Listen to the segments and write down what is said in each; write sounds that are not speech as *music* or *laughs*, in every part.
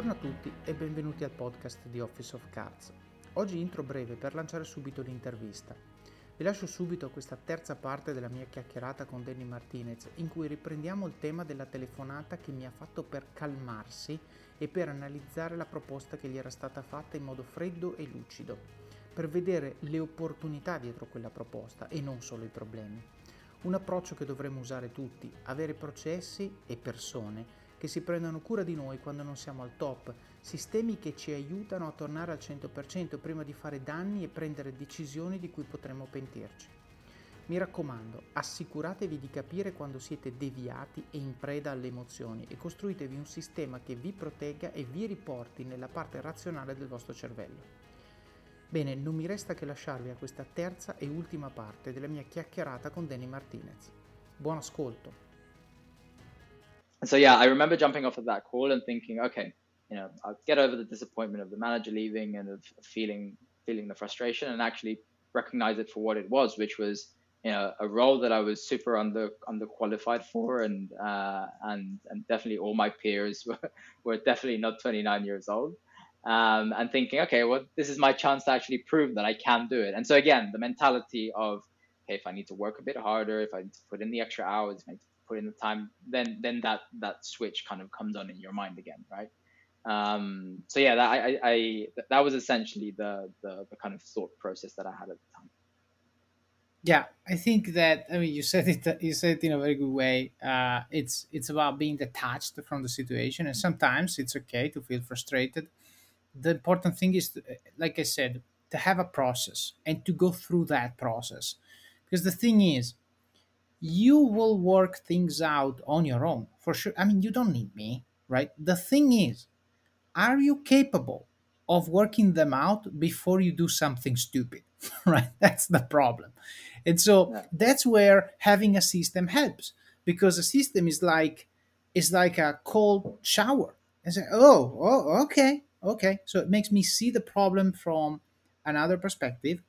Buongiorno a tutti e benvenuti al podcast di Office of Cards. Oggi intro breve per lanciare subito l'intervista. Vi lascio subito questa terza parte della mia chiacchierata con Danny Martinez in cui riprendiamo il tema della telefonata che mi ha fatto per calmarsi e per analizzare la proposta che gli era stata fatta in modo freddo e lucido, per vedere le opportunità dietro quella proposta e non solo i problemi. Un approccio che dovremmo usare tutti, avere processi e persone che si prendano cura di noi quando non siamo al top, sistemi che ci aiutano a tornare al 100% prima di fare danni e prendere decisioni di cui potremmo pentirci. Mi raccomando, assicuratevi di capire quando siete deviati e in preda alle emozioni e costruitevi un sistema che vi protegga e vi riporti nella parte razionale del vostro cervello. Bene, non mi resta che lasciarvi a questa terza e ultima parte della mia chiacchierata con Danny Martinez. Buon ascolto! So yeah, I remember jumping off of that call and thinking, okay, you know, I'll get over the disappointment of the manager leaving and of feeling feeling the frustration and actually recognize it for what it was, which was you know a role that I was super under underqualified for, and uh, and and definitely all my peers *laughs* were, were definitely not 29 years old. Um, and thinking, okay, well, this is my chance to actually prove that I can do it. And so again, the mentality of, okay, if I need to work a bit harder, if I need to put in the extra hours, if I need to put in the time, then then that that switch kind of comes on in your mind again, right? Um, so yeah, that I, I that was essentially the, the the kind of thought process that I had at the time. Yeah, I think that I mean you said it you said it in a very good way. Uh, it's it's about being detached from the situation, and sometimes it's okay to feel frustrated. The important thing is, to, like I said, to have a process and to go through that process, because the thing is, you will work things out on your own for sure. I mean, you don't need me, right? The thing is, are you capable of working them out before you do something stupid, *laughs* right? That's the problem. And so yeah. that's where having a system helps because a system is like is like a cold shower. And say, oh, oh, okay, okay. So it makes me see the problem from another perspective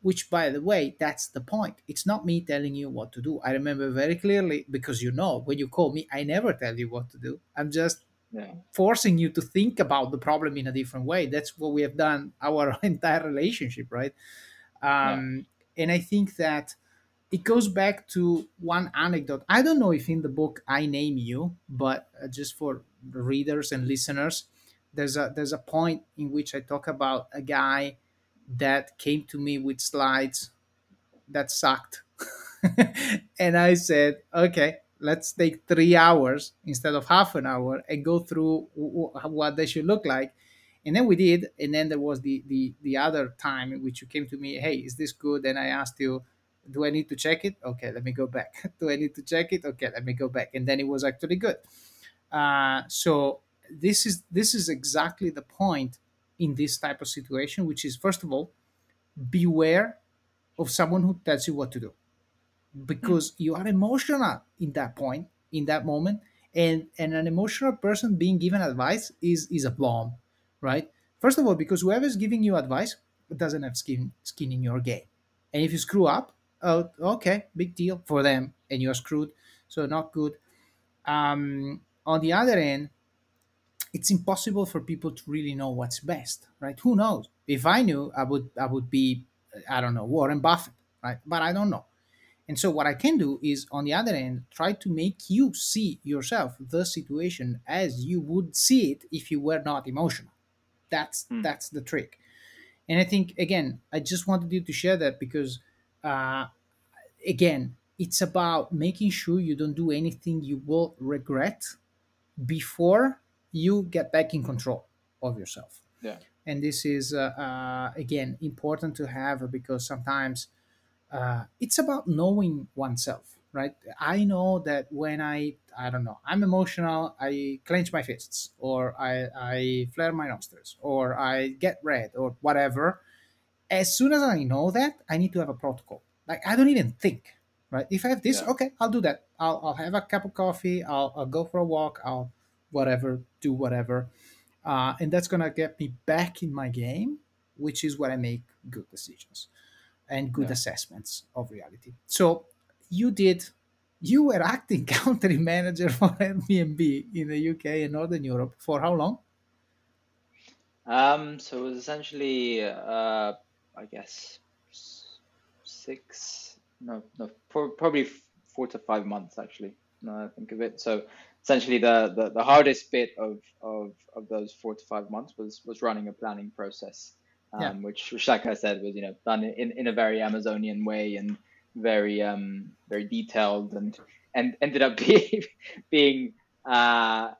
which by the way that's the point. It's not me telling you what to do. I remember very clearly because you know when you call me i never tell you what to do. I'm just yeah. forcing you to think about the problem in a different way. That's what we have done our *laughs* entire relationship right? Um, yeah. and i think that it goes back to one anecdote. I don't know if in the book i name you but uh, just for readers and listeners there's a there's a point in which i talk about a guy that came to me with slides that sucked. *laughs* and I said, okay, let's take three hours instead of half an hour and go through w- what they should look like. And then we did. And then there was the, the, the other time in which you came to me, hey, is this good? And I asked you, do I need to check it? Okay, let me go back. *laughs* do I need to check it? Okay, let me go back. And then it was actually good. Uh, so this is this is exactly the point in this type of situation, which is first of all, beware of someone who tells you what to do, because you are emotional in that point, in that moment, and and an emotional person being given advice is is a bomb, right? First of all, because whoever is giving you advice doesn't have skin skin in your game, and if you screw up, oh, okay, big deal for them, and you're screwed, so not good. Um, on the other end, it's impossible for people to really know what's best, right? Who knows? If I knew, I would I would be I don't know Warren Buffett, right? But I don't know. And so what I can do is on the other end try to make you see yourself the situation as you would see it if you were not emotional. That's mm. that's the trick. And I think again, I just wanted you to share that because uh, again, it's about making sure you don't do anything you will regret before you get back in control of yourself. Yeah. And this is uh, uh, again important to have because sometimes uh, it's about knowing oneself, right? I know that when I I don't know I'm emotional, I clench my fists, or I I flare my nostrils, or I get red, or whatever. As soon as I know that, I need to have a protocol. Like I don't even think, right? If I have this, yeah. okay, I'll do that. I'll, I'll have a cup of coffee. I'll, I'll go for a walk. I'll whatever, do whatever. Uh, and that's going to get me back in my game, which is where I make good decisions and good yeah. assessments of reality. So you did, you were acting *laughs* country manager for Airbnb in the UK and Northern Europe for how long? Um, so it was essentially, uh, I guess, six, no, no, probably four to five months actually. Now I think of it. So essentially, the, the, the hardest bit of, of, of those four to five months was was running a planning process, um, yeah. which, which, like I said, was you know done in, in a very Amazonian way and very um very detailed and and ended up *laughs* being being uh,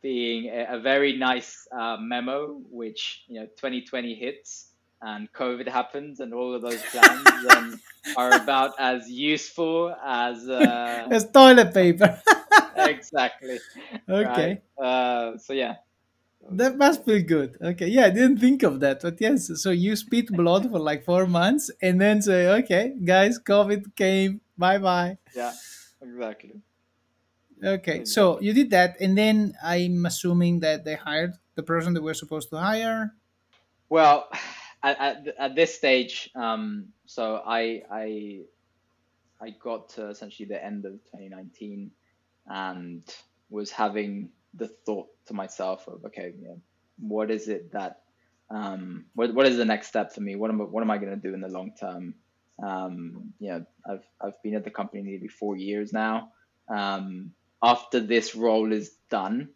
being a, a very nice uh, memo, which you know 2020 hits and COVID happens, and all of those plans um, are about as useful as uh, *laughs* as toilet paper. *laughs* *laughs* exactly. Okay. Right? Uh, so yeah. That must feel good. Okay, yeah, I didn't think of that, but yes. So you spit blood for like four months, and then say, "Okay, guys, COVID came. Bye bye." Yeah, exactly. Okay, so you did that, and then I'm assuming that they hired the person that we're supposed to hire. Well, at, at, at this stage, um, so I I I got to essentially the end of 2019, and was having the thought to myself of okay, you know, what is it that um, what what is the next step for me? What am what am I going to do in the long term? Um, you know, I've I've been at the company nearly four years now. Um, after this role is done,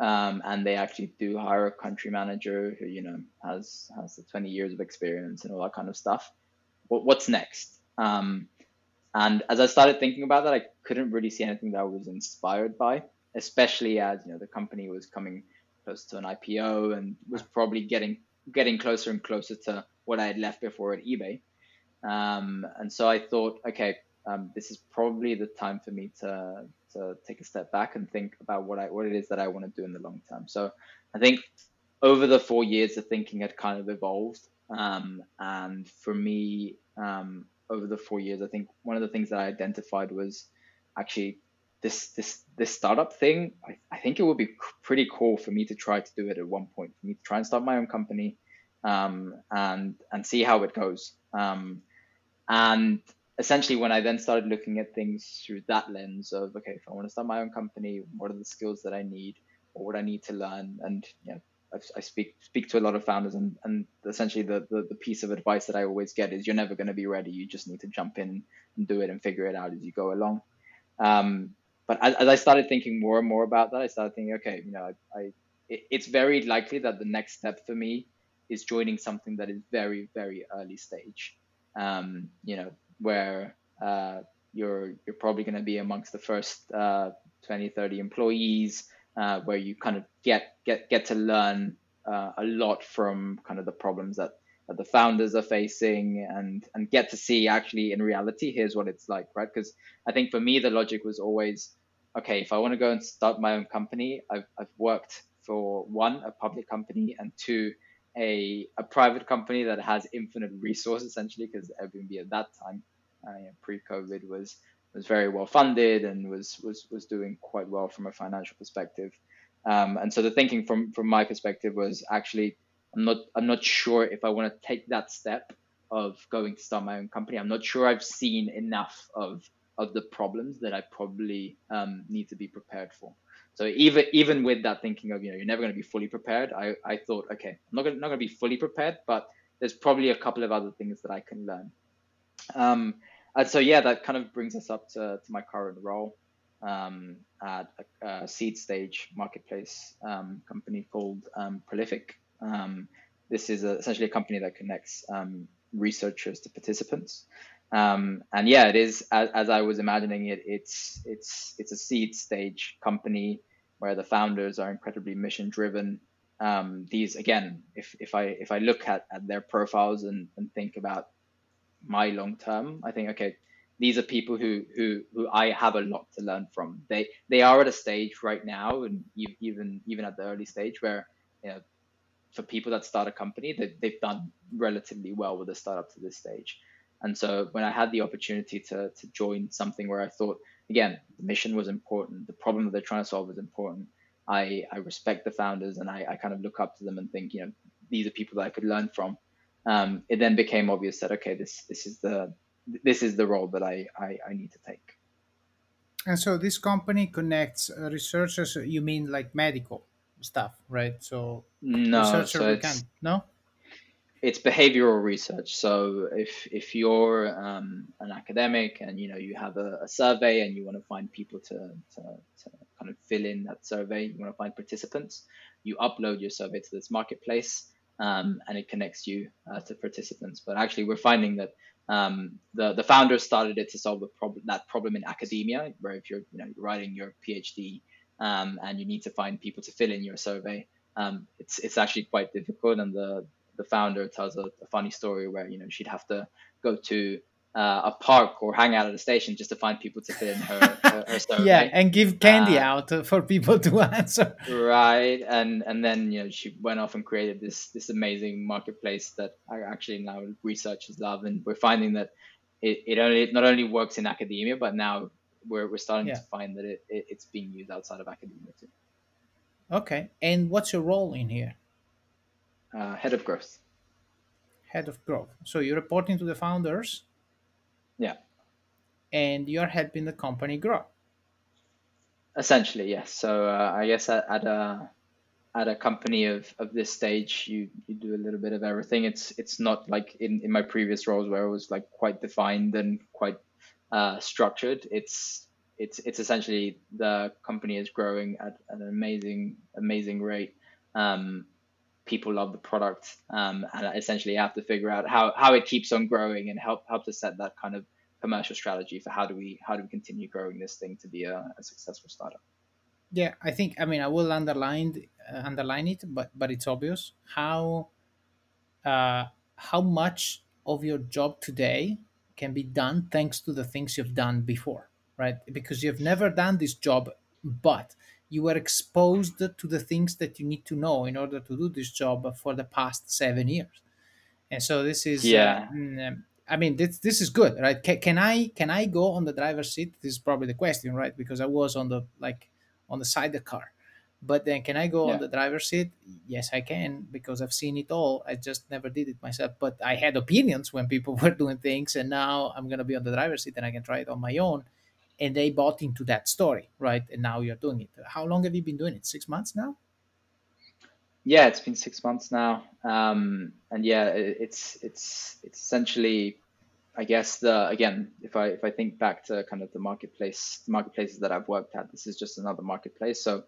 um, and they actually do hire a country manager who you know has has the 20 years of experience and all that kind of stuff. What, what's next? Um, and as I started thinking about that, I couldn't really see anything that I was inspired by, especially as you know the company was coming close to an IPO and was probably getting getting closer and closer to what I had left before at eBay. Um, and so I thought, okay, um, this is probably the time for me to to take a step back and think about what I what it is that I want to do in the long term. So I think over the four years, the thinking had kind of evolved. Um, and for me, um, over the four years, I think one of the things that I identified was actually this this this startup thing. I, I think it would be pretty cool for me to try to do it at one point. For me to try and start my own company, um, and and see how it goes. Um, and essentially when I then started looking at things through that lens of okay, if I want to start my own company, what are the skills that I need, or what I need to learn, and you know, I, speak speak to a lot of founders, and and essentially the, the the piece of advice that I always get is you're never going to be ready. You just need to jump in and do it and figure it out as you go along. Um, but as, as I started thinking more and more about that, I started thinking, okay, you know, I, I it, it's very likely that the next step for me is joining something that is very very early stage. Um, you know, where uh, you're you're probably going to be amongst the first uh, 20 30 employees uh, where you kind of get get get to learn uh, a lot from kind of the problems that, that the founders are facing and and get to see actually in reality here's what it's like right? Because i think for me the logic was always okay if i want to go and start my own company i've, I've worked for one a public company and two a, a private company that has infinite resources essentially because Airbnb at that time, uh, pre-COVID, was was very well funded and was was was doing quite well from a financial perspective. Um, and so the thinking from from my perspective was actually I'm not I'm not sure if I want to take that step of going to start my own company. I'm not sure I've seen enough of of the problems that I probably um, need to be prepared for. So even even with that thinking of you know you're never going to be fully prepared, I, I thought okay I'm not gonna, not going to be fully prepared, but there's probably a couple of other things that I can learn. Um, and so yeah, that kind of brings us up to, to my current role um, at a, a, seed stage marketplace um, company called um, Prolific. Um, this is a, essentially a company that connects um, researchers to participants. Um, and yeah, it is as, as, I was imagining it. It's it's it's a seed stage company where the founders are incredibly mission driven. Um, these again, if, if I if I look at, at their profiles and, and think about my long term, I think okay, these are people who, who who I have a lot to learn from. They they are at a stage right now, and even even at the early stage where you know, for people that start a company, they, they've done relatively well with a startup to this stage. And so when I had the opportunity to to join something where I thought again, the mission was important. The problem that they're trying to solve was important. I, I respect the founders and I, I kind of look up to them and think, you know, these are people that I could learn from. Um, it then became obvious that okay, this this is the this is the role that I, I, I need to take. And so this company connects uh, researchers. You mean like medical stuff, right? So No, researcher so it's can no. it's behavioral research. So if if you're um, an academic and you know you have a, a survey and you want to find people to, to to kind of fill in that survey, you want to find participants, you upload your survey to this marketplace, um, and it connects you uh, to participants. But actually, we're finding that um, the the founders started it to solve problem that problem in academia, where if you're you know writing your PhD um, and you need to find people to fill in your survey, um, it's it's actually quite difficult, and the the founder tells a, a funny story where you know she'd have to go to uh, a park or hang out at a station just to find people to fill in her her, her *laughs* yeah, and give candy Uh, out for people to *laughs* answer. right, and and then you know she went off and created this this amazing marketplace that I actually now researchers love, and we're finding that it, it only it not only works in academia, but now we're we're starting Yeah. to find that it, it it's being used outside of academia too. Okay. And what's your role in here? Uh, head of growth. Head of growth. So you're reporting to the founders Yeah. and you're helping the company grow. Essentially, yes. So uh, I guess at, at a at a company of, of this stage, you, you do a little bit of everything. It's it's not like in, in my previous roles where it was like quite defined and quite uh, structured. It's it's it's essentially the company is growing at an amazing amazing rate. Um, people love the product, um, and essentially have to figure out how, how it keeps on growing and help help to set that kind of commercial strategy for how do we how do we continue growing this thing to be a, a successful startup. Yeah, I think I mean I will underline uh, underline it, but but it's obvious how uh, how much of your job today can be done thanks to the things you've done before, right? Because you've never done this job, but you were exposed to the things that you need to know in order to do this job for the past seven years. And so this is uh, Yeah, um, i mean this this is good right? Can, can i can i go on the driver's seat? This is probably the question right? Because i was on the like on the side of the car. But then can i go on the driver's seat? Yes i can because i've seen it all. I just never did it myself. But i had opinions when people *laughs* were doing things and now i'm going to be on the driver's seat and i can try it on my own and they bought into that story right and now you're doing it how long have you been doing it six months now yeah. It's been six months now, um, and yeah, it's it's it's essentially, I guess the again, if I if I think back to kind of the marketplace marketplaces that I've worked at, this is just another marketplace. So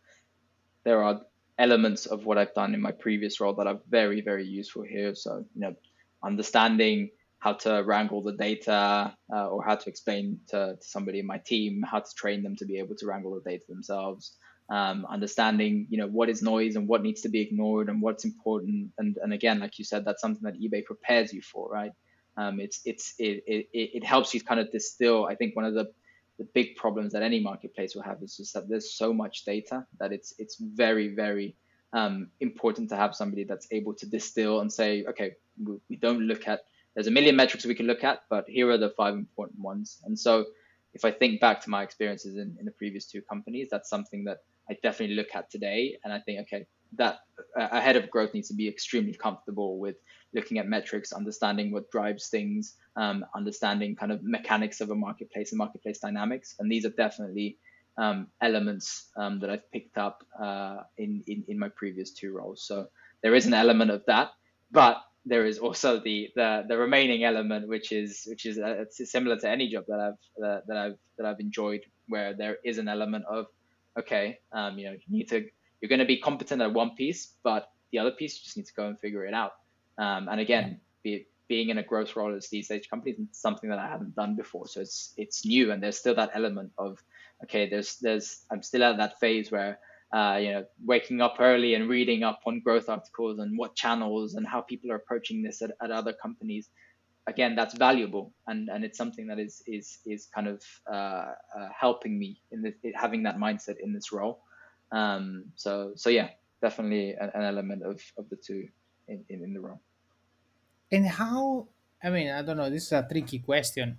there are elements of what I've done in my previous role that are very, very useful here. So, you know, understanding how to wrangle the data uh, or how to explain to, to somebody in my team how to train them to be able to wrangle the data themselves. Um, understanding, you know, what is noise and what needs to be ignored and what's important. And, and again, like you said, that's something that eBay prepares you for, right? Um, it's it's it, it, it helps you kind of distill. I think one of the the big problems that any marketplace will have is just that there's so much data that it's it's very very um, important to have somebody that's able to distill and say, okay, we, we don't look at there's a million metrics we can look at, but here are the five important ones. And so, if I think back to my experiences in, in the previous two companies, that's something that I definitely look at today, and I think, okay, that a head of growth needs to be extremely comfortable with looking at metrics, understanding what drives things, um, understanding kind of mechanics of a marketplace and marketplace dynamics. And these are definitely um, elements um, that I've picked up uh, in, in in my previous two roles. So there is an element of that, but there is also the the, the remaining element, which is which is uh, it's similar to any job that I've uh, that I've that I've enjoyed, where there is an element of okay, um, you know, you need to you're going to be competent at one piece, but the other piece you just need to go and figure it out. Um, and again, be, being in a growth role at these stage companies is something that I haven't done before, so it's it's new, and there's still that element of okay, there's there's I'm still at that phase where uh, you know waking up early and reading up on growth articles and what channels and how people are approaching this at, at other companies. Again, that's valuable, and and it's something that is is is kind of uh, uh, helping me in the, having that mindset in this role. Um, so so yeah, definitely an, an element of, of the two in, in, in the role. and how i mean i don't know this is a tricky question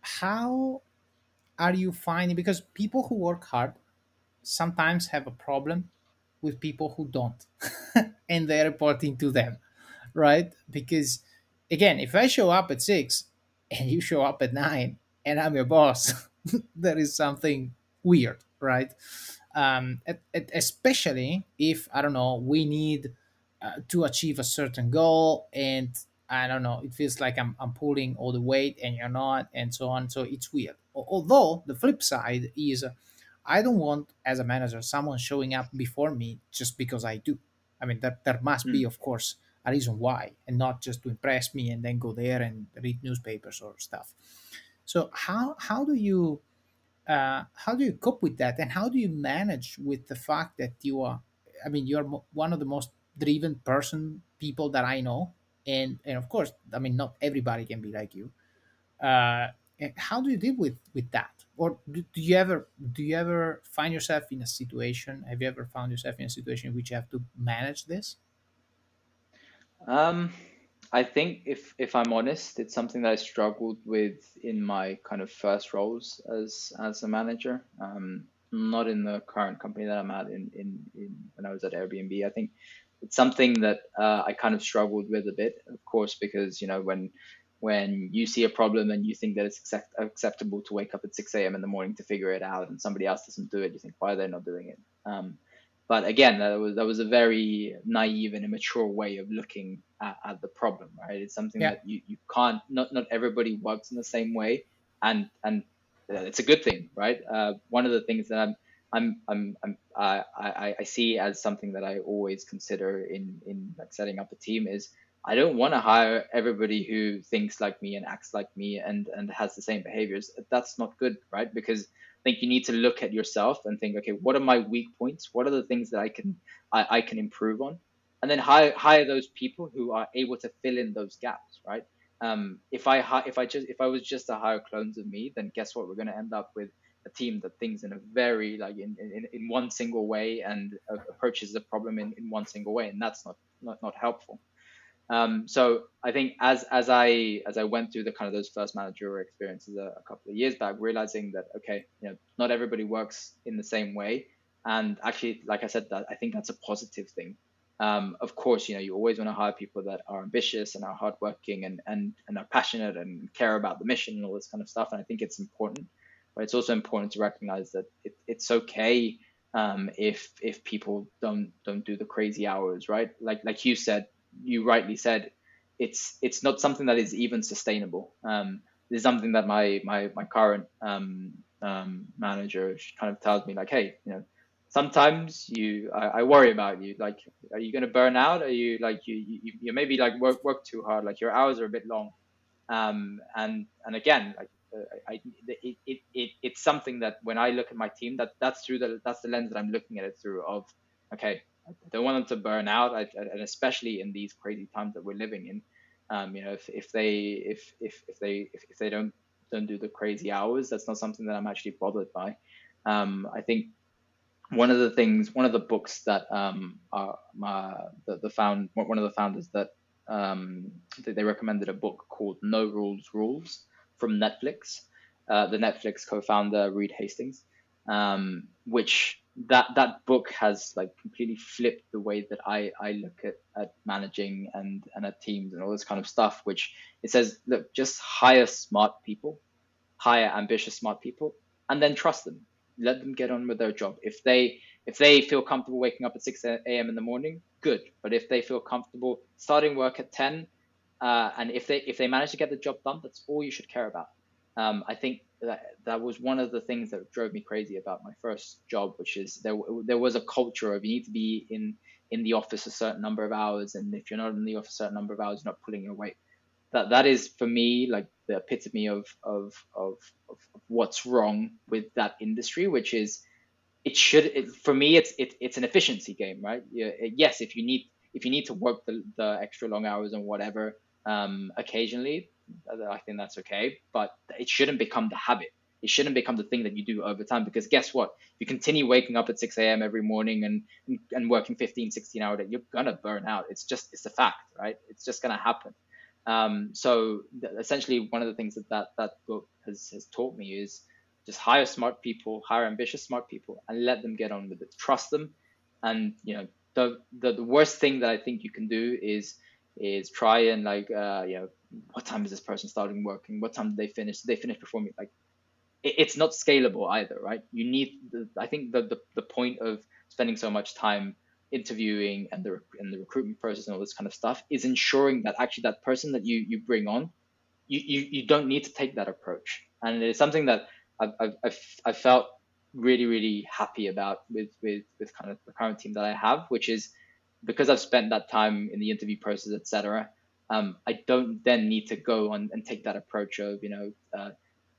how are you finding because people who work hard sometimes have a problem with people who don't *laughs* and they're reporting to them right? Because again if i show up at six and you show up at nine and i'm your boss *laughs* there is something weird right? Um, et- et- especially if I don't know we need uh, to achieve a certain goal and I don't know it feels like I'm, I'm pulling all the weight and you're not and so on. So it's weird. Although the flip side is I don't want as a manager someone showing up before me just because I do. I mean that there must be Mm. of course a reason why and not just to impress me and then go there and read newspapers or stuff. So how how do you uh, how do you cope with that? And how do you manage with the fact that you are i mean you're one of the most driven person people that i know and and of course i mean not everybody can be like you. Uh, and how do you deal with with that or do, you ever do you ever find yourself in a situation have you ever found yourself in a situation in which you have to manage this Um, I think if if I'm honest, it's something that I struggled with in my kind of first roles as as a manager. Um, not in the current company that I'm at. In in, in when I was at Airbnb, I think it's something that uh, I kind of struggled with a bit. Of course, because you know when when you see a problem and you think that it's accept- acceptable to wake up at 6 a.m. in the morning to figure it out, and somebody else doesn't do it, you think why are they not doing it? Um, but again, that was that was a very naive and immature way of looking at, at the problem, right? It's something yeah that you, you can't not not everybody works in the same way, and and uh, it's a good thing, right? Uh, one of the things that I'm I'm I'm, I'm I, I I see as something that I always consider in in like setting up a team is I don't want to hire everybody who thinks like me and acts like me and and has the same behaviors. That's not good, right? Because I think you need to look at yourself and think, okay, what are my weak points? What are the things that I can I, I can improve on? And then hire hire those people who are able to fill in those gaps, right? Um, if I if I just if I was just to hire clones of me, then guess what? We're going to end up with a team that thinks in a very like in, in, in one single way and uh, approaches the problem in, in one single way, and that's not not, not helpful. Um, so I think as as I as I went through the kind of those first managerial experiences a, a, couple of years back, realizing that okay, you know, not everybody works in the same way, and actually, like I said, that I think that's a positive thing. Um, of course, you know, you always want to hire people that are ambitious and are hardworking and and and are passionate and care about the mission and all this kind of stuff. And I think it's important, but it's also important to recognize that it, it's okay um, if if people don't don't do the crazy hours, right? Like like you said, you rightly said, it's it's not something that is even sustainable. Um, this is something that my my my current um, um, manager kind of tells me like, hey, you know, sometimes you I, I worry about you. Like, are you going to burn out? Are you like you, you you maybe like work work too hard? Like your hours are a bit long. Um, and and again, like uh, I, it, it, it, it's something that when I look at my team, that that's through the that's the lens that I'm looking at it through. Of okay, I don't want them to burn out, I, and especially in these crazy times that we're living in. Um, you know, if, if they if, if, if they if, if they don't don't do the crazy hours, that's not something that I'm actually bothered by. Um, I think one of the things, one of the books that um, are my, the, the found one of the founders that um, they recommended a book called No Rules Rules from Netflix. Uh, the Netflix co-founder Reed Hastings, um, which that that book has like completely flipped the way that I, I look at, at managing and, and at teams and all this kind of stuff, which it says, look, just hire smart people, hire ambitious smart people, and then trust them. Let them get on with their job. If they if they feel comfortable waking up at 6 a.m. in the morning, good. But if they feel comfortable starting work at 10, uh, and if they if they manage to get the job done, that's all you should care about. Um, I think that that was one of the things that drove me crazy about my first job, which is there there was a culture of you need to be in in the office a certain number of hours, and if you're not in the office a certain number of hours, you're not pulling your weight. That that is for me like the epitome of of of, of what's wrong with that industry, which is it should it, for me it's it, it's an efficiency game, right? Yes, if you need if you need to work the, the extra long hours and whatever um, occasionally, I think that's okay, but it shouldn't become the habit. It shouldn't become the thing that you do over time because guess what? If you continue waking up at 6 a.m. every morning and, and working 15, 16 hour day, you're going to burn out. It's just, it's a fact, right? It's just going to happen. Um, so essentially one of the things that, that that book has, has taught me is just hire smart people, hire ambitious smart people and let them get on with it. Trust them. And, you know, the, the, the worst thing that I think you can do is, is try and like, uh, you know, what time is this person starting working? What time did they finish? Did they finish before me? Like, it's not scalable either, right? You need, the, I think the, the, the point of spending so much time interviewing and the and the recruitment process and all this kind of stuff is ensuring that actually that person that you you bring on, you you, you don't need to take that approach, and it's something that I've I've, I've, I've felt really really happy about with with with kind of the current team that I have, which is because I've spent that time in the interview process, etc. Um, I don't then need to go on and take that approach of you know. Uh,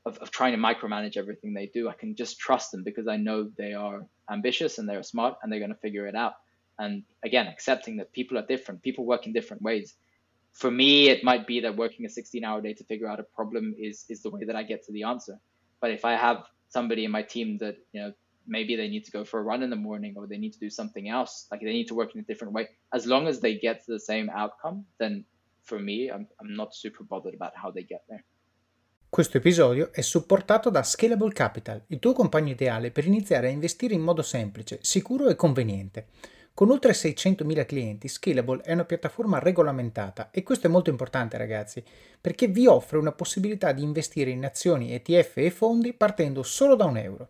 of, of trying to micromanage everything they do. I can just trust them because I know they are ambitious and they're smart and they're going to figure it out. And again, accepting that people are different, people work in different ways. For me, it might be that working a 16 hour day to figure out a problem is, is the way that I get to the answer. But if I have somebody in my team that, you know, maybe they need to go for a run in the morning or they need to do something else, like they need to work in a different way, as long as they get to the same outcome, then for me, I'm, I'm not super bothered about how they get there. Questo episodio è supportato da Scalable Capital, il tuo compagno ideale per iniziare a investire in modo semplice, sicuro e conveniente. Con oltre 600.000 clienti, Scalable è una piattaforma regolamentata e questo è molto importante ragazzi, perché vi offre una possibilità di investire in azioni, ETF e fondi partendo solo da un euro.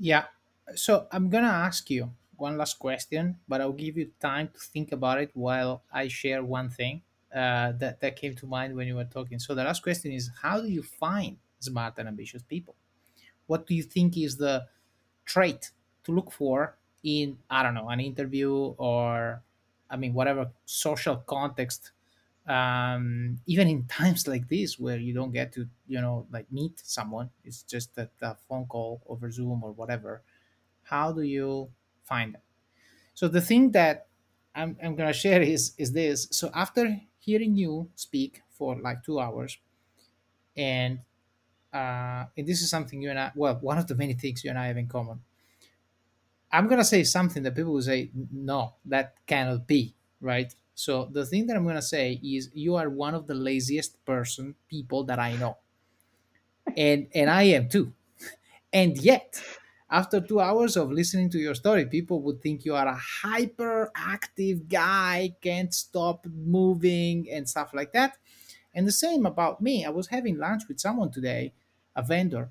Yeah. So I'm gonna ask you one last question, but I'll give you time to think about it while I share one thing uh, that that came to mind when you were talking. So the last question is: How do you find smart and ambitious people? What do you think is the trait to look for in I don't know an interview or I mean whatever social context um, even in times like this where you don't get to you know like meet someone it's just a, phone call over zoom or whatever how do you find them? So the thing that i'm, I'm gonna share is is this. So after hearing you speak for like two hours and uh and this is something you and i well one of the many things you and i have in common i'm gonna say something that people will say no that cannot be right so the thing that I'm gonna say is you are one of the laziest person people that I know. And and I am too. And yet, after two hours of listening to your story, people would think you are a hyperactive guy, can't stop moving and stuff like that. And the same about me. I was having lunch with someone today, a vendor,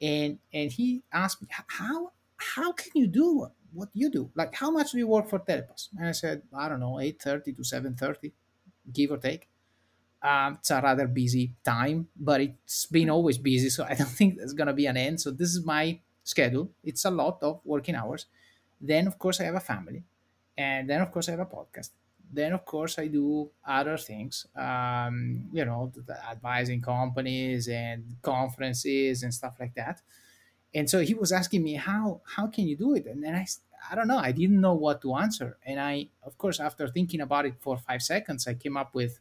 and and he asked me how how can you do what you do? Like how much do you work for telepass? And i said i don't know 8.30 to 7.30 give or take. Um, it's a rather busy time but it's been always busy so *laughs* i don't think there's going to be an end. So this is my schedule. It's a lot of working hours. Then of course i have a family. And then of course i have a podcast. Then of course i do other things. Um, you know advising companies and conferences and stuff like that and so he was asking me how how can you do it? And then i i don't know i didn't know what to answer. And i of course after thinking about it for five seconds i came up with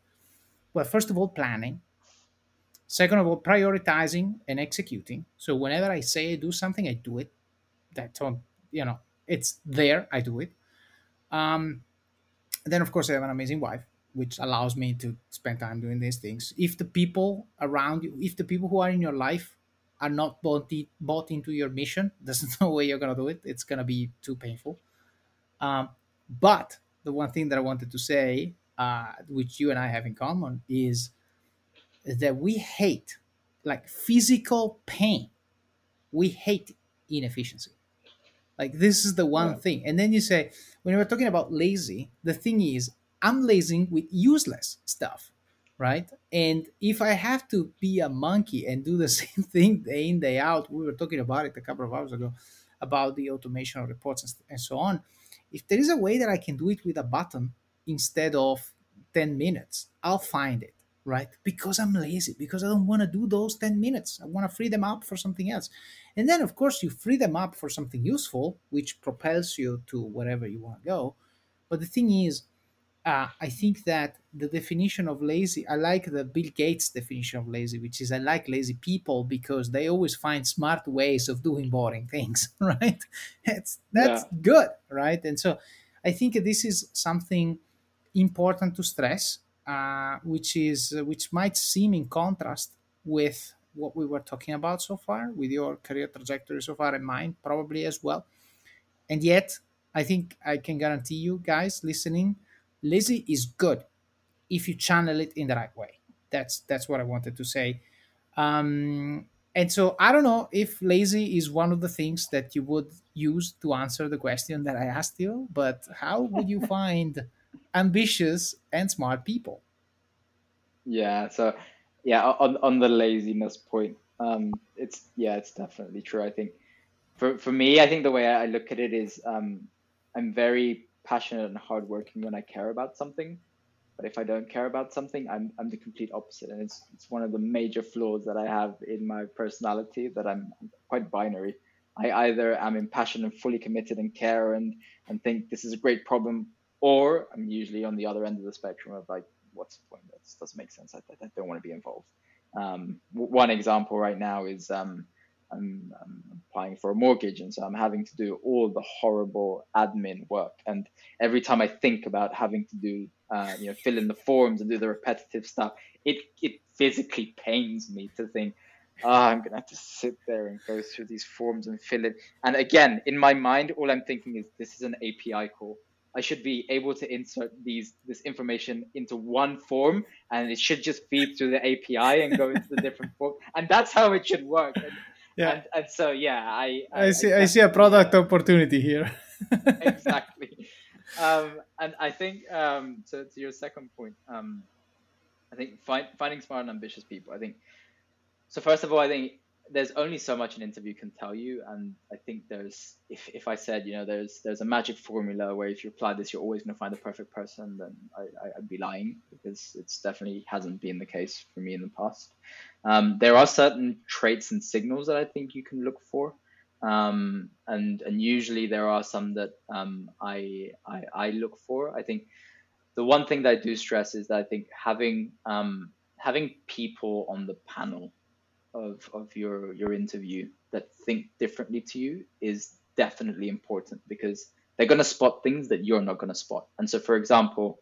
well first of all planning. Second of all prioritizing and executing. So whenever i say i do something i do it. That you know it's there i do it. Um, then of course i have an amazing wife which allows me to spend time doing these things. If the people around you if the people who are in your life are not bought, bought into your mission, *laughs* there's no way you're gonna do it. It's gonna be too painful. Um, but the one thing that I wanted to say, uh, which you and I have in common, is that we hate like physical pain. We hate inefficiency. Like this is the one yeah. thing. And then you say, when we're talking about lazy, the thing is, I'm lazy with useless stuff. Right? And if I have to be a monkey and do the *laughs* same thing day in, day out, we were talking about it a couple of hours ago about the automation of reports and, so on. If there is a way that I can do it with a button instead of 10 minutes, I'll find it, right? Because I'm lazy, because I don't want to do those 10 minutes. I want to free them up for something else. And then, of course, you free them up for something useful, which propels you to wherever you want to go. But the thing is, uh, I think that the definition of lazy, I like the Bill Gates definition of lazy, which is I like lazy people because they always find smart ways of doing boring things, *laughs* right? That's that's yeah. good, right? And so I think this is something important to stress, uh, which is which might seem in contrast with what we were talking about so far, with your career trajectory so far and mine probably as well. And yet, I think I can guarantee you guys listening lazy is good if you channel it in the right way. That's that's what i wanted to say. Um, and so i don't know if lazy is one of the things that you would use to answer the question that i asked you but how would you *laughs* find ambitious and smart people? Yeah so yeah on, on the laziness point um, it's yeah it's definitely true. I think for, for me i think the way i look at it is um, i'm very passionate and hardworking when I care about something. But if I don't care about something, I'm, I'm the complete opposite. And it's, it's one of the major flaws that I have in my personality that I'm, quite binary. I either am impassioned and fully committed and care and, and think this is a great problem, or I'm usually on the other end of the spectrum of like, what's the point? That doesn't make sense. I, I don't want to be involved. Um, one example right now is um, I'm, I'm, applying for a mortgage and so i'm having to do all the horrible admin work. And every time i think about having to do uh, you know fill in the forms and do the repetitive stuff it it physically pains me to think oh, i'm gonna have to sit there and go through these forms and fill it and again in my mind all i'm thinking is this is an api call. I should be able to insert these this information into one form, and it should just feed through the API and go into the different form, and that's how it should work. And yeah. And, and so yeah, I I, I see I, I see a product opportunity here. *laughs* exactly. Um, and I think um, to, to your second point, um, I think find, finding smart and ambitious people. I think so. First of all, I think there's only so much an interview can tell you, and I think there's if, if I said you know there's there's a magic formula where if you apply this you're always going to find the perfect person, then I, would be lying because it's definitely hasn't been the case for me in the past. Um, there are certain traits and signals that I think you can look for. Um, and and usually there are some that um, I, I, I look for. I think the one thing that I do stress is that I think having um, having people on the panel of of your your interview that think differently to you is definitely important because they're going to spot things that you're not going to spot. And so, for example,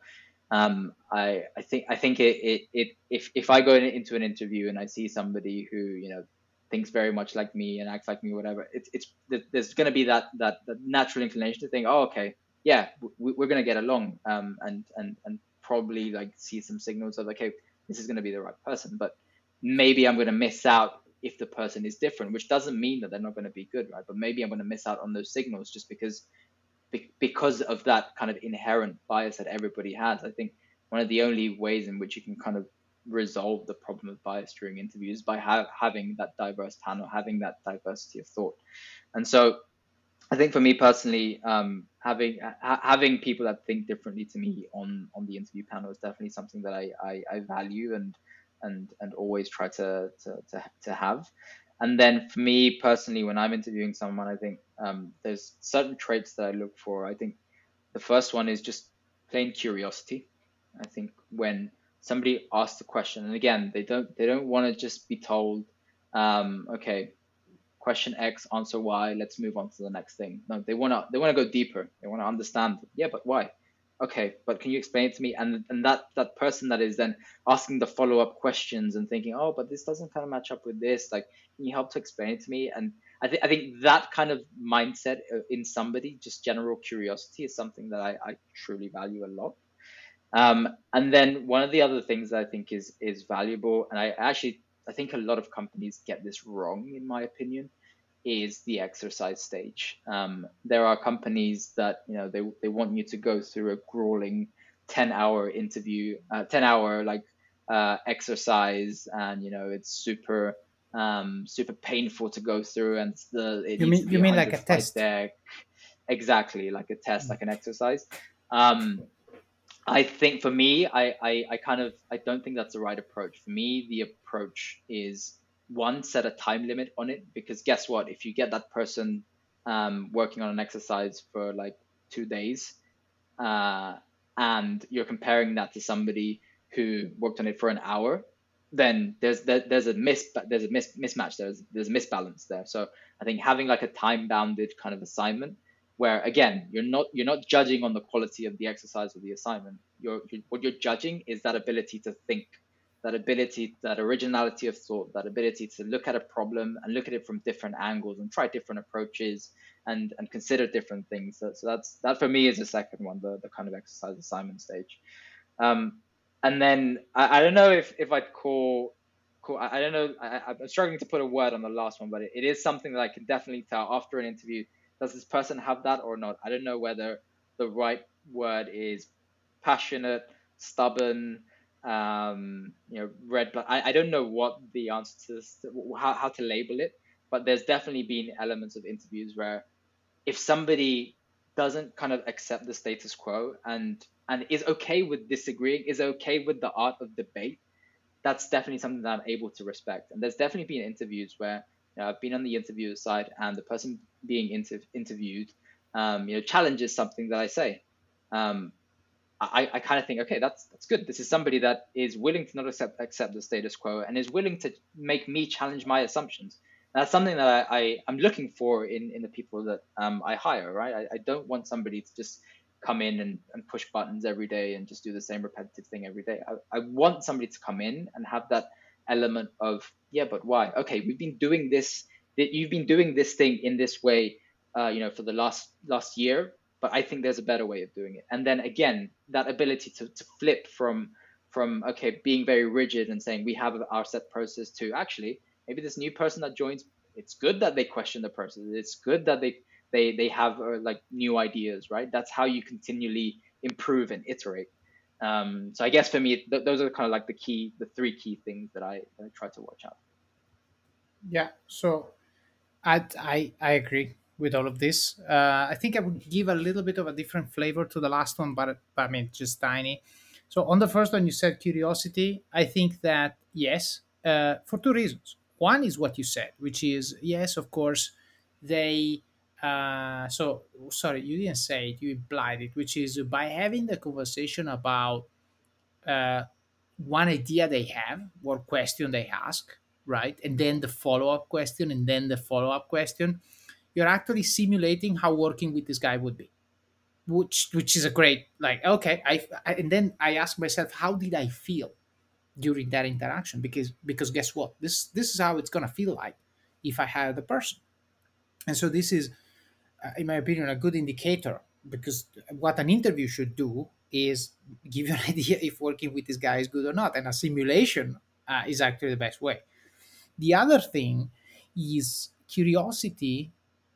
um, I, I think I think it, it, it if if I go into an interview and I see somebody who you know thinks very much like me and acts like me, whatever, it's it's there's going to be that, that that natural inclination to think, oh, okay, yeah, we, are going to get along, um, and and and probably like see some signals of okay, this is going to be the right person, but maybe I'm going to miss out if the person is different, which doesn't mean that they're not going to be good, right? But maybe I'm going to miss out on those signals just because because of that kind of inherent bias that everybody has. I think one of the only ways in which you can kind of resolve the problem of bias during interviews by ha- having that diverse panel, having that diversity of thought. And so I think for me personally, um, having ha- having people that think differently to me on on the interview panel is definitely something that I, I, I value and and and always try to to, to, to have. And then for me personally, when I'm interviewing someone, I think um, there's certain traits that I look for. I think the first one is just plain curiosity. I think when somebody asks a question, and again, they don't they don't want to just be told, um, okay, question X, answer Y, let's move on to the next thing. No, they wanna they wanna go deeper. They wanna understand. Yeah, but why? Okay, but can you explain it to me? And and that that person that is then asking the follow up questions and thinking, oh, but this doesn't kind of match up with this. Like, can you help to explain it to me? And I think I think that kind of mindset uh, in somebody, just general curiosity, is something that I, I truly value a lot. Um, and then one of the other things that I think is is valuable, and I actually I think a lot of companies get this wrong, in my opinion, is the exercise stage. Um, there are companies that you know they, they want you to go through a grueling 10 hour interview, uh, 10 hour like uh, exercise and you know it's super um, super painful to go through and the it you mean you mean like a test deck. exactly like a test like an exercise um, I think for me, I, I, I kind of I don't think that's the right approach. For me, the approach is one set a time limit on it because guess what? If you get that person um, working on an exercise for like two days, uh, and you're comparing that to somebody who worked on it for an hour, then there's there, there's a miss there's a miss, mismatch there's there's a misbalance there. So I think having like a time bounded kind of assignment where again you're not you're not judging on the quality of the exercise or the assignment you're, you're, what you're judging is that ability to think that ability that originality of thought that ability to look at a problem and look at it from different angles and try different approaches and and consider different things. So, so that's that for me is the second one the, the kind of exercise assignment stage. Um, and then I, I don't know if if i'd call call i, I don't know I, i'm struggling to put a word on the last one but it, it is something that i can definitely tell after an interview. Does this person have that or not? I don't know whether the right word is passionate, stubborn, um, you know, red blood. I, I don't know what the answer to this, how, how to label it, but there's definitely been elements of interviews where if somebody doesn't kind of accept the status quo and and is okay with disagreeing, is okay with the art of debate, that's definitely something that I'm able to respect. And there's definitely been interviews where you know, I've been on the interviewer side, and the person being inter- interviewed, um, you know, challenges something that I say. Um, I, I kind of think, okay, that's that's good. This is somebody that is willing to not accept accept the status quo and is willing to make me challenge my assumptions. That's something that I, I am looking for in in the people that um, I hire. Right, I, I don't want somebody to just come in and, and push buttons every day and just do the same repetitive thing every day. I, I want somebody to come in and have that element of yeah, but why? Okay, we've been doing this. You've been doing this thing in this way, uh, you know, for the last last year. But I think there's a better way of doing it. And then again, that ability to, to flip from from okay being very rigid and saying we have our set process to actually maybe this new person that joins. It's good that they question the process. It's good that they they they have uh, like new ideas, right? That's how you continually improve and iterate. Um, so I guess for me, th- those are kind of like the key, the three key things that I, that I try to watch out. Yeah. So I I I agree with all of this. Uh, I think I would give a little bit of a different flavor to the last one, but, but I mean just tiny. So on the first one, you said curiosity. I think that yes, uh, for two reasons. One is what you said, which is yes, of course, they uh, so sorry, you didn't say it. You implied it, which is by having the conversation about uh, one idea they have, what question they ask, right, and then the follow-up question, and then the follow-up question. You're actually simulating how working with this guy would be, which which is a great like okay. I, I and then I ask myself, how did I feel during that interaction? Because because guess what, this this is how it's gonna feel like if I hire the person, and so this is uh, in my opinion, a good indicator because what an interview should do is give you an *laughs* idea if working with this guy is good or not, and a simulation uh, is actually the best way. The other thing is curiosity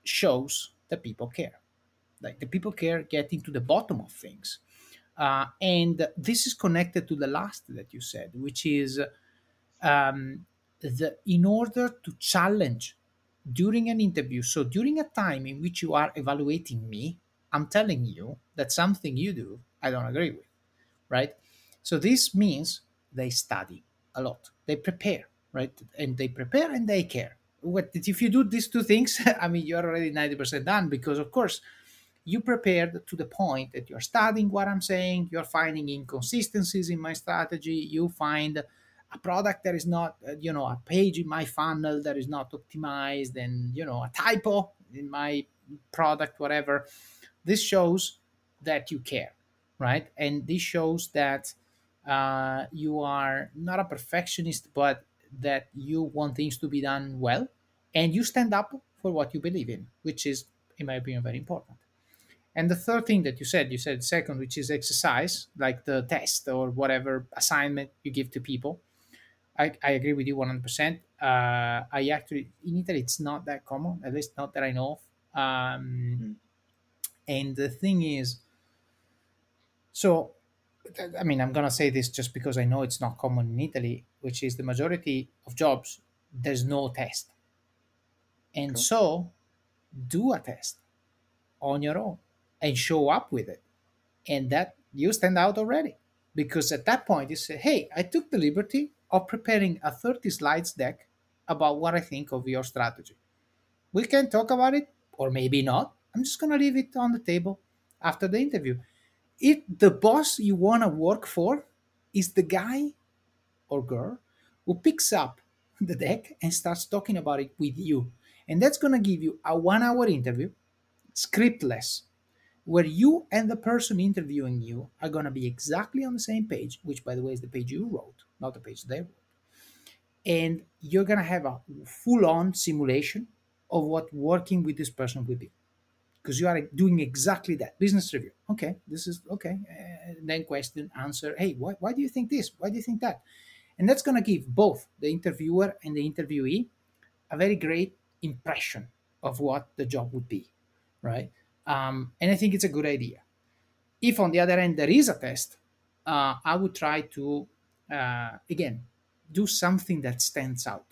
shows that people care. Like the people care getting to the bottom of things. Uh, and this is connected to the last that you said, which is um, the in order to challenge during an interview, so during a time in which you are evaluating me, I'm telling you that something you do I don't agree with, right? So this means they study a lot, they prepare, right? And they prepare and they care. What if you do these two things? *laughs* I mean, you're already 90% done because, of course, you prepared to the point that you're studying what I'm saying, you're finding inconsistencies in my strategy, you find a product that is not uh, you know a page in my funnel that is not optimized and you know a typo in my product whatever this shows that you care right and this shows that uh, you are not a perfectionist but that you want things to be done well and you stand up for what you believe in which is in my opinion very important and the third thing that you said you said second which is exercise like the test or whatever assignment you give to people I, I agree with you 100%. Uh, I actually, in Italy, it's not that common, at least not that I know of. Um, mm. And the thing is, so I mean, I'm gonna say this just because I know it's not common in Italy, which is the majority of jobs. There's no test, and so do a test on your own and show up with it, and that you stand out already. Because at that point you say, "Hey, I took the liberty of preparing a 30 slides deck about what I think of your strategy. We can talk about it, or maybe not. I'm just gonna leave it on the table after the interview." If the boss you wanna work for is the guy or girl who picks up the deck and starts talking about it with you. And that's going to give you a one hour interview, scriptless, where you and the person interviewing you are going to be exactly on the same page, which, by the way, is the page you wrote, not the page they wrote. And you're going to have a full on simulation of what working with this person would be. Because you are doing exactly that business review. Okay, this is okay. Uh, then question, answer. Hey, why, why do you think this? Why do you think that? And that's going to give both the interviewer and the interviewee a very great impression of what the job would be, right? Um, and I think it's a good idea. If, on the other end, there is a test, uh, I would try to, uh, again, do something that stands out.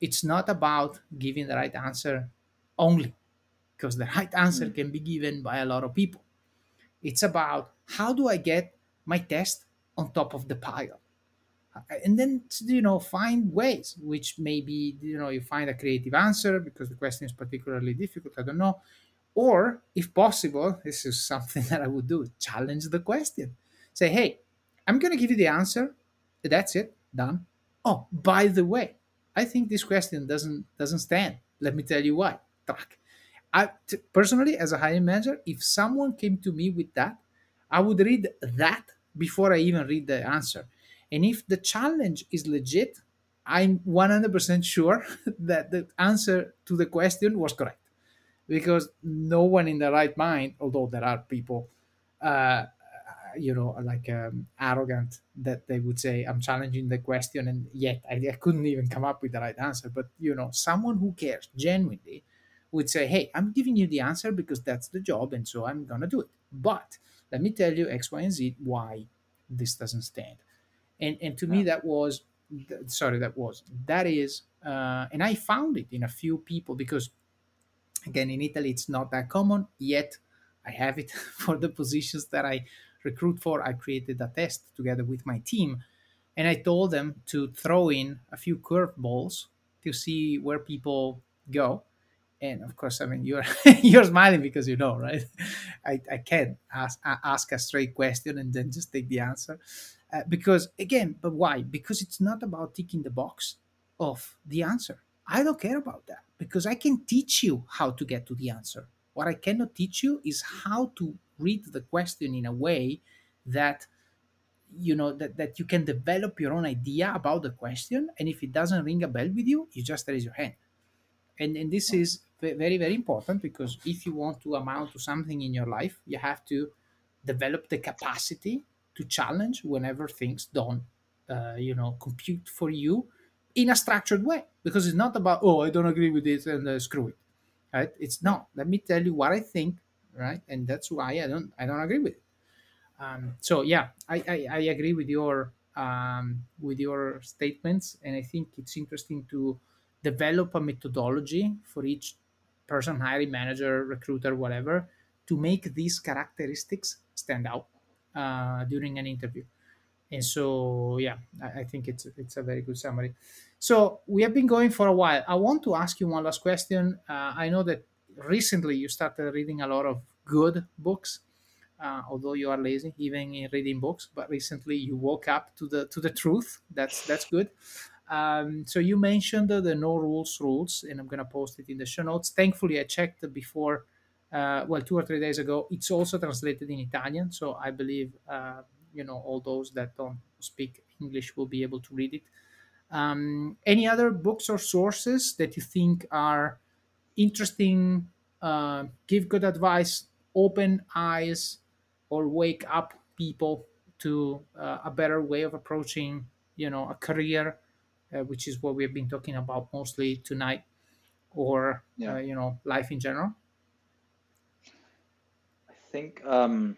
It's not about giving the right answer only, because the *laughs* right answer Mm. can be given by a lot of people. It's about how do I get my test on top of the pile? And then you know find ways which maybe you know you find a creative answer because the question is particularly difficult i don't know. Or if possible this is something *laughs* that i would do challenge the question. Say hey i'm going to give you the answer. That's it. Done. Oh by the way i think this question doesn't doesn't stand. Let me tell you why. Track. I t- personally, as a hiring manager, if someone came to me with that, I would read that before I even read the answer. And if the challenge is legit, I'm 100% sure *laughs* that the answer to the question was correct because no one in the right mind, although there are people, uh, you know, like um, arrogant that they would say, I'm challenging the question, and yet I, I couldn't even come up with the right answer. But, you know, someone who cares genuinely would say, Hey, I'm giving you the answer because that's the job, and so I'm going to do it. But let me tell you X, Y, and Z why this doesn't stand. And, and to me, that was, sorry, that was, that is, uh, and I found it in a few people because Again, in Italy, it's not that common yet. I have it *laughs* for the positions that I recruit for. I created a test together with my team, and I told them to throw in a few curveballs to see where people go. And of course, I mean you're *laughs* you're smiling because you know, right? *laughs* I, I can't ask ask a straight question and then just take the answer, uh, because again, but why? Because it's not about ticking the box of the answer. I don't care about that because I can teach you how to get to the answer. What I cannot teach you is how to read the question in a way that you know that, that you can develop your own idea about the question and if it doesn't ring a bell with you you just raise your hand and and this is very very important because if you want to amount to something in your life you have to develop the capacity to challenge whenever things don't uh, you know compute for you in a structured way. Because it's not about oh i don't agree with this and uh, screw it right? It's not. Let me tell you what i think right? And that's why i don't i don't agree with it. Um, so yeah I, I i agree with your um, with your statements. And i think it's interesting to develop a methodology for each person hiring manager recruiter whatever to make these characteristics stand out uh, during an interview. And so yeah I, I think it's it's a very good summary. So we have been going for a while. I want to ask you one last question. Uh, i know that recently you started reading a lot of good books uh, although you are lazy even in reading books but recently you woke up to the to the truth. That's that's good. Um, so you mentioned the, the no rules rules and i'm to post it in the show notes. Thankfully i checked before uh, well two or three days ago it's also translated in italian so i believe uh, you know all those that don't speak english will be able to read it um, any other books or sources that you think are interesting, uh, give good advice, open eyes, or wake up people to uh, a better way of approaching, you know, a career, uh, which is what we've been talking about mostly tonight, or uh, Yeah. you know, life in general. I think um,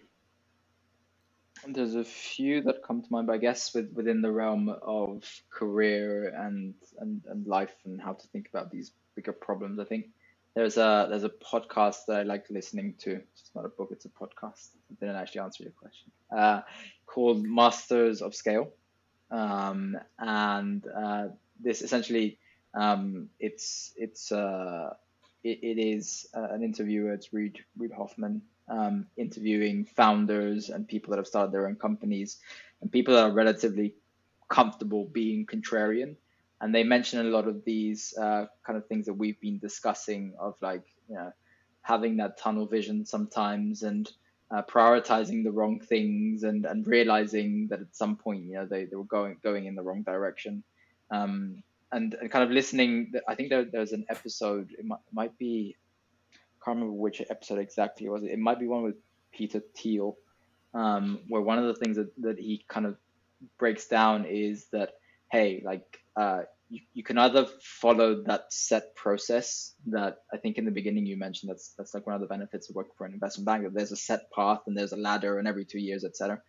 There's a few that come to mind, but I guess with, within the realm of career and, and and life and how to think about these bigger problems. I think there's a there's a podcast that I like listening to. It's not a book; it's a podcast. I didn't actually answer your question. Uh, called Masters of Scale, um, and uh, this essentially um, it's it's uh, it, it is uh, an interviewer. It's Reid Reid Hoffman um, interviewing founders and people that have started their own companies and people that are relatively comfortable being contrarian. And they mention a lot of these uh, kind of things that we've been discussing of like, you know, having that tunnel vision sometimes and uh, prioritizing the wrong things and, and realizing that at some point, you know, they, they were going, going in the wrong direction. Um, and, and kind of listening, I think there, there's an episode, it might, might be can't remember which episode exactly it was. It might be one with Peter Thiel, um, where one of the things that, that he kind of breaks down is that hey, like uh, you, you can either follow that set process that I think in the beginning you mentioned that's that's like one of the benefits of working for an investment bank that there's a set path and there's a ladder and every two years, etc.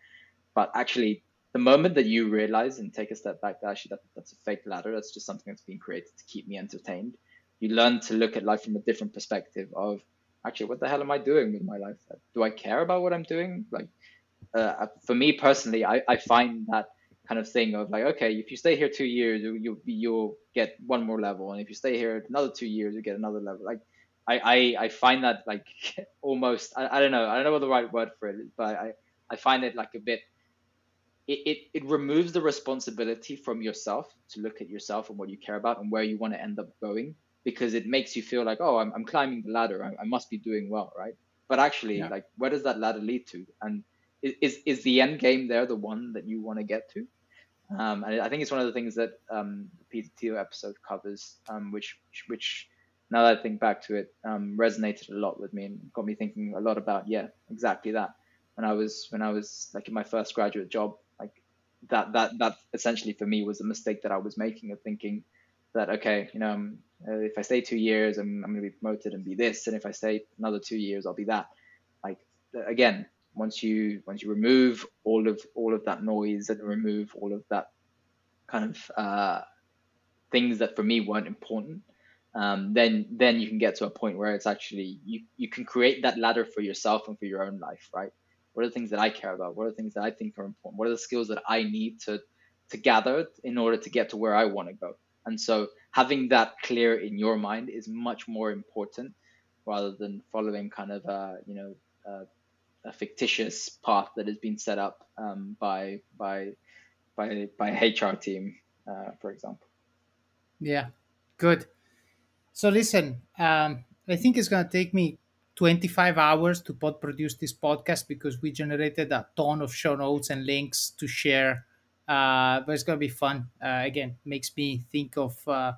But actually, the moment that you realize and take a step back that actually that, that's a fake ladder, that's just something that's being created to keep me entertained you learn to look at life from a different perspective of actually what the hell am i doing with my life? Do i care about what i'm doing? Like uh, for me personally I, I find that kind of thing of like okay if you stay here two years you, you you'll get one more level. And if you stay here another two years you get another level. Like i i, I find that like *laughs* almost I, I don't know. I don't know what the right word for it but i i find it like a bit it, it, it removes the responsibility from yourself to look at yourself and what you care about and where you want to end up going because it makes you feel like, oh, I'm, I'm climbing the ladder. I, I must be doing well, right? But actually, yeah. like, where does that ladder lead to? And is is the end game there the one that you want to get to? Um, and I think it's one of the things that um, the episode covers, um, which which now that I think back to it, um, resonated a lot with me and got me thinking a lot about yeah, exactly that. When I was when I was like in my first graduate job, like that that that essentially for me was the mistake that I was making of thinking that okay, you know, um, uh, if I stay two years, I'm, I'm going to be promoted and be this, and if I stay another two years, I'll be that. Like again, once you once you remove all of all of that noise and remove all of that kind of uh, things that for me weren't important, um, then then you can get to a point where it's actually you you can create that ladder for yourself and for your own life, right? What are the things that I care about? What are the things that I think are important? What are the skills that I need to to gather in order to get to where I want to go? And so having that clear in your mind is much more important rather than following kind of a, you know, a, a fictitious path that has been set up um, by, by, by, by HR team, uh, for example. Yeah, good. So listen, um, I think it's going to take me 25 hours to pod produce this podcast because we generated a ton of show notes and links to share uh, but it's gonna be fun. Uh, again, makes me think of uh,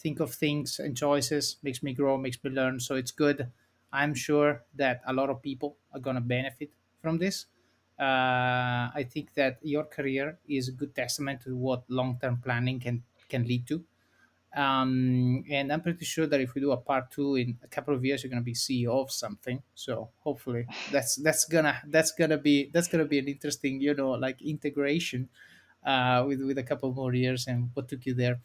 think of things and choices. Makes me grow. Makes me learn. So it's good. I'm sure that a lot of people are gonna benefit from this. Uh, I think that your career is a good testament to what long-term planning can can lead to. Um, and I'm pretty sure that if we do a part two in a couple of years, you're gonna be CEO of something. So hopefully, that's that's gonna that's gonna be that's gonna be an interesting, you know, like integration uh, with with a couple more years and what took you there.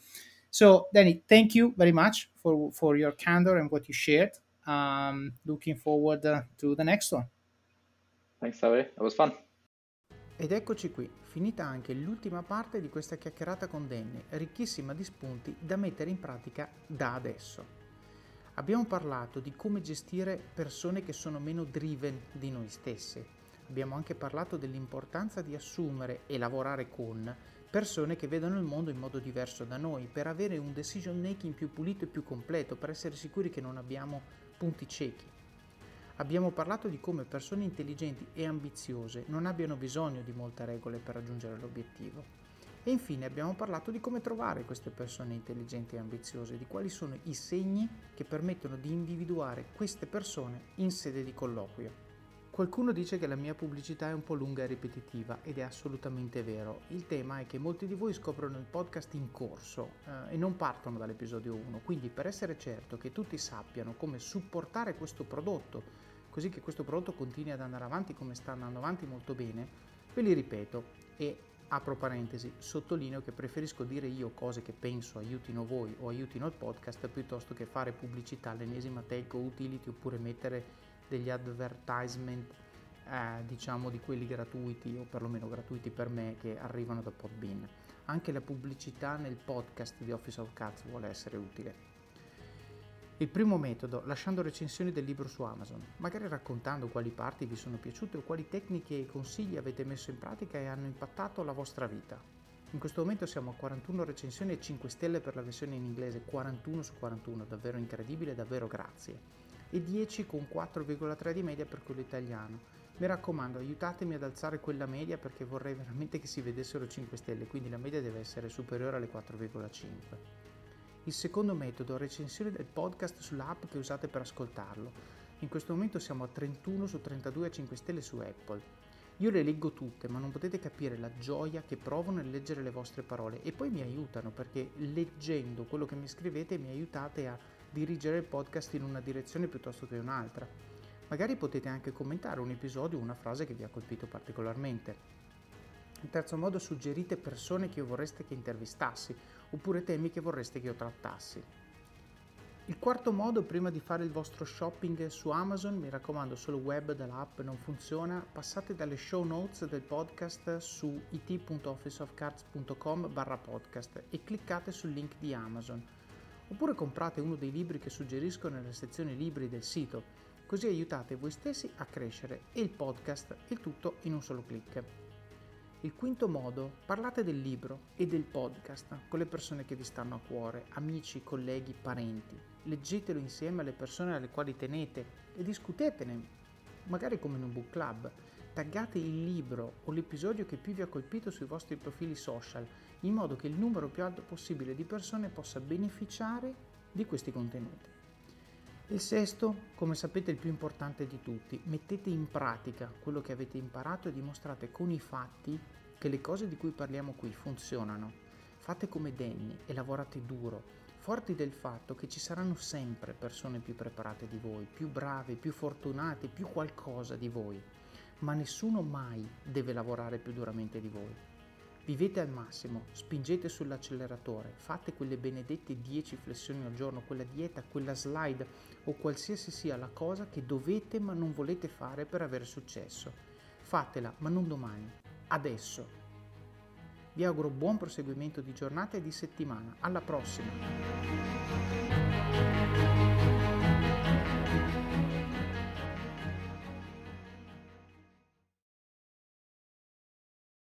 So, Danny, thank you very much for for your candor and what you shared. Um, looking forward uh, to the next one. Thanks, Sally. It was fun. Ed eccoci qui, finita anche l'ultima parte di questa chiacchierata con Danny, ricchissima di spunti da mettere in pratica da adesso. Abbiamo parlato di come gestire persone che sono meno driven di noi stessi, abbiamo anche parlato dell'importanza di assumere e lavorare con persone che vedono il mondo in modo diverso da noi, per avere un decision making più pulito e più completo, per essere sicuri che non abbiamo punti ciechi. Abbiamo parlato di come persone intelligenti e ambiziose non abbiano bisogno di molte regole per raggiungere l'obiettivo. E infine abbiamo parlato di come trovare queste persone intelligenti e ambiziose, di quali sono i segni che permettono di individuare queste persone in sede di colloquio. Qualcuno dice che la mia pubblicità è un po' lunga e ripetitiva ed è assolutamente vero. Il tema è che molti di voi scoprono il podcast in corso eh, e non partono dall'episodio 1, quindi per essere certo che tutti sappiano come supportare questo prodotto, così che questo prodotto continui ad andare avanti come sta andando avanti molto bene, Ve li ripeto e apro parentesi, sottolineo che preferisco dire io cose che penso aiutino voi o aiutino il podcast piuttosto che fare pubblicità all'ennesima telco utility oppure mettere degli advertisement eh, diciamo di quelli gratuiti o perlomeno gratuiti per me che arrivano da Podbean. Anche la pubblicità nel podcast di Office of Cats vuole essere utile. Il primo metodo, lasciando recensioni del libro su Amazon, magari raccontando quali parti vi sono piaciute o quali tecniche e consigli avete messo in pratica e hanno impattato la vostra vita. In questo momento siamo a 41 recensioni e 5 stelle per la versione in inglese, 41 su 41, davvero incredibile, davvero grazie. E 10 con 4,3 di media per quello italiano. Mi raccomando, aiutatemi ad alzare quella media perché vorrei veramente che si vedessero 5 stelle, quindi la media deve essere superiore alle 4,5. Il secondo metodo, recensione del podcast sull'app che usate per ascoltarlo. In questo momento siamo a 31 su 32 a 5 stelle su Apple. Io le leggo tutte, ma non potete capire la gioia che provo nel leggere le vostre parole e poi mi aiutano perché leggendo quello che mi scrivete mi aiutate a dirigere il podcast in una direzione piuttosto che un'altra. Magari potete anche commentare un episodio o una frase che vi ha colpito particolarmente. In terzo modo suggerite persone che vorreste che intervistassi oppure temi che vorreste che io trattassi. Il quarto modo, prima di fare il vostro shopping su Amazon, mi raccomando solo web dall'app non funziona, passate dalle show notes del podcast su it.officeofcards.com barra podcast e cliccate sul link di Amazon. Oppure comprate uno dei libri che suggerisco nella sezione libri del sito, così aiutate voi stessi a crescere e il podcast, il tutto in un solo clic. Il quinto modo, parlate del libro e del podcast con le persone che vi stanno a cuore, amici, colleghi, parenti. Leggetelo insieme alle persone alle quali tenete e discutetene, magari come in un book club. Taggate il libro o l'episodio che più vi ha colpito sui vostri profili social, in modo che il numero più alto possibile di persone possa beneficiare di questi contenuti. Il sesto, come sapete, è il più importante di tutti. Mettete in pratica quello che avete imparato e dimostrate con i fatti che le cose di cui parliamo qui funzionano. Fate come Danny e lavorate duro, forti del fatto che ci saranno sempre persone più preparate di voi, più brave, più fortunate, più qualcosa di voi, ma nessuno mai deve lavorare più duramente di voi. Vivete al massimo, spingete sull'acceleratore, fate quelle benedette 10 flessioni al giorno, quella dieta, quella slide o qualsiasi sia la cosa che dovete ma non volete fare per avere successo. Fatela, ma non domani, adesso. Vi auguro buon proseguimento di giornata e di settimana. Alla prossima!